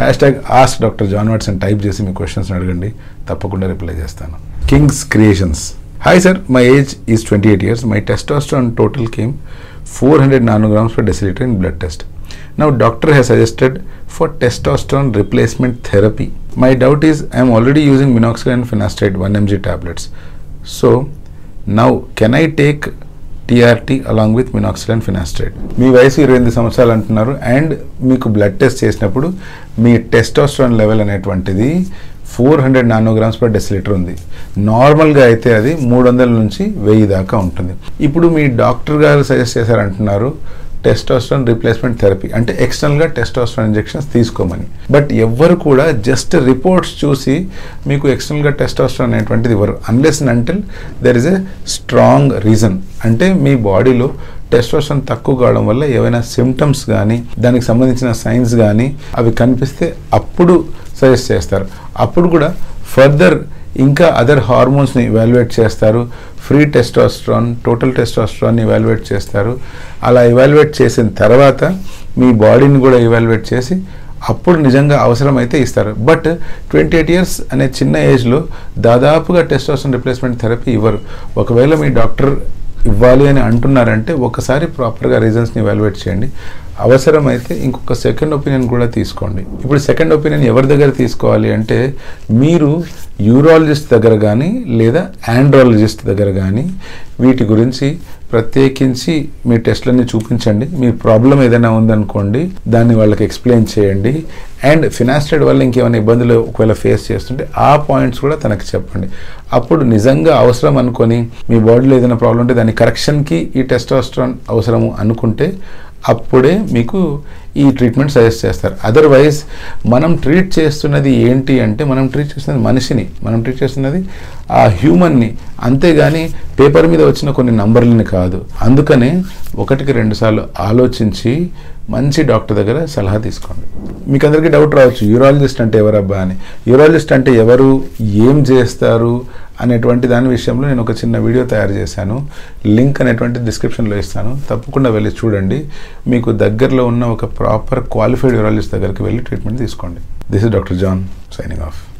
Hashtag ask doctor John Watson type చేసి మీ questions అడగండి. తప్పకుండా రిప్లై చేస్తాను. Kings Creations hi sir my age is twenty eight years my testosterone total came four hundred నాలుగు grams for decilitre in blood test నా doctor has suggested for testosterone replacement therapy my doubt is I'm already using minoxidil and finasteride one mg tablets so now can I take TRT along with minoxidil and finasteride మీ వయసు ఇరవై ఎనిమిది సంవత్సరాలు అంటున్నారు and మీకు blood test చేసినప్పుడు మీ testosterone level అనేటువంటిది four hundred nanograms per decilitre ఉంది. నార్మల్గా అయితే అది మూడు వందల నుంచి వెయ్యి దాకా ఉంటుంది. ఇప్పుడు మీ డాక్టర్ గారు సజెస్ట్ చేశారంటున్నారు టెస్టోస్ట్రాన్ రీప్లేస్మెంట్ థెరపీ అంటే ఎక్స్టర్నల్గా టెస్టోస్ట్రాన్ ఇంజెక్షన్స్ తీసుకోమని. బట్ ఎవ్వరు కూడా జస్ట్ రిపోర్ట్స్ చూసి మీకు ఎక్స్టర్నల్గా టెస్టోస్ట్రాన్ అనేటువంటిది ఇవ్వరు unless until there is a strong reason అంటే మీ బాడీలో టెస్టోస్ట్రాన్ తక్కువ కావడం వల్ల ఏవైనా సిమ్టమ్స్ కానీ దానికి సంబంధించిన సైన్స్ కానీ అవి కనిపిస్తే అప్పుడు సజెస్ట్ చేస్తారు. అప్పుడు కూడా ఫర్దర్ ఇంకా అదర్ హార్మోన్స్ని ఇవాల్యుయేట్ చేస్తారు. ఫ్రీ టెస్టోస్ట్రాన్ టోటల్ టెస్టోస్ట్రాన్ని ఇవాల్యుయేట్ చేస్తారు. అలా ఇవాల్యుయేట్ చేసిన తర్వాత మీ బాడీని కూడా ఇవాల్యుయేట్ చేసి అప్పుడు నిజంగా అవసరమైతే ఇస్తారు. బట్ ట్వంటీ ఎయిట్ ఇయర్స్ అనే చిన్న ఏజ్లో దాదాపుగా టెస్టోస్ట్రాన్ రిప్లేస్మెంట్ థెరపీ ఇవ్వరు. ఒకవేళ మీ డాక్టర్ ఇవ్వాలి అని అంటున్నారంటే ఒకసారి ప్రాపర్గా రీజన్స్ని ఇవాల్యుయేట్ చేయండి. అవసరమైతే ఇంకొక సెకండ్ ఒపీనియన్ కూడా తీసుకోండి. ఇప్పుడు సెకండ్ ఒపీనియన్ ఎవరి దగ్గర తీసుకోవాలి అంటే మీరు యూరాలజిస్ట్ దగ్గర కానీ లేదా ఆండ్రాలజిస్ట్ దగ్గర కానీ వీటి గురించి ప్రత్యేకించి మీ టెస్ట్లన్నీ చూపించండి. మీ ప్రాబ్లం ఏదైనా ఉందనుకోండి దాన్ని వాళ్ళకి ఎక్స్ప్లెయిన్ చేయండి. అండ్ ఫినాస్టైడ్ వల్ల ఇంకేమైనా ఇబ్బందులు ఒకవేళ ఫేస్ చేస్తుంటే ఆ పాయింట్స్ కూడా తనకి చెప్పండి. అప్పుడు నిజంగా అవసరం అనుకొని మీ బాడీలో ఏదైనా ప్రాబ్లం ఉంటే దాని కరెక్షన్కి ఈ టెస్టోస్ట్రాన్ అవసరము అనుకుంటే అప్పుడే మీకు ఈ ట్రీట్మెంట్ సజెస్ట్ చేస్తారు. అదర్వైజ్ మనం ట్రీట్ చేస్తున్నది ఏంటి అంటే మనం ట్రీట్ చేస్తున్నది మనిషిని మనం ట్రీట్ చేస్తున్నది ఆ హ్యూమన్ని అంతేగాని పేపర్ మీద వచ్చిన కొన్ని నంబర్లని కాదు. అందుకనే ఒకటికి రెండుసార్లు ఆలోచించి మంచి డాక్టర్ దగ్గర సలహా తీసుకోండి. మీకు అందరికీ డౌట్ రావచ్చు. యూరాలజిస్ట్ అంటే ఎవరబ్బా అని. యూరాలజిస్ట్ అంటే ఎవరు? ఏం చేస్తారు? అనేటువంటి దాని విషయంలో నేను ఒక చిన్న వీడియో తయారు చేశాను. లింక్ అనేటువంటి డిస్క్రిప్షన్లో ఇస్తాను. తప్పకుండా వెళ్ళి చూడండి. మీకు దగ్గరలో ఉన్న ఒక ప్రాపర్ క్వాలిఫైడ్ యూరాలజిస్ట్ దగ్గరికి వెళ్ళి ట్రీట్మెంట్ తీసుకోండి. This is doctor John signing off.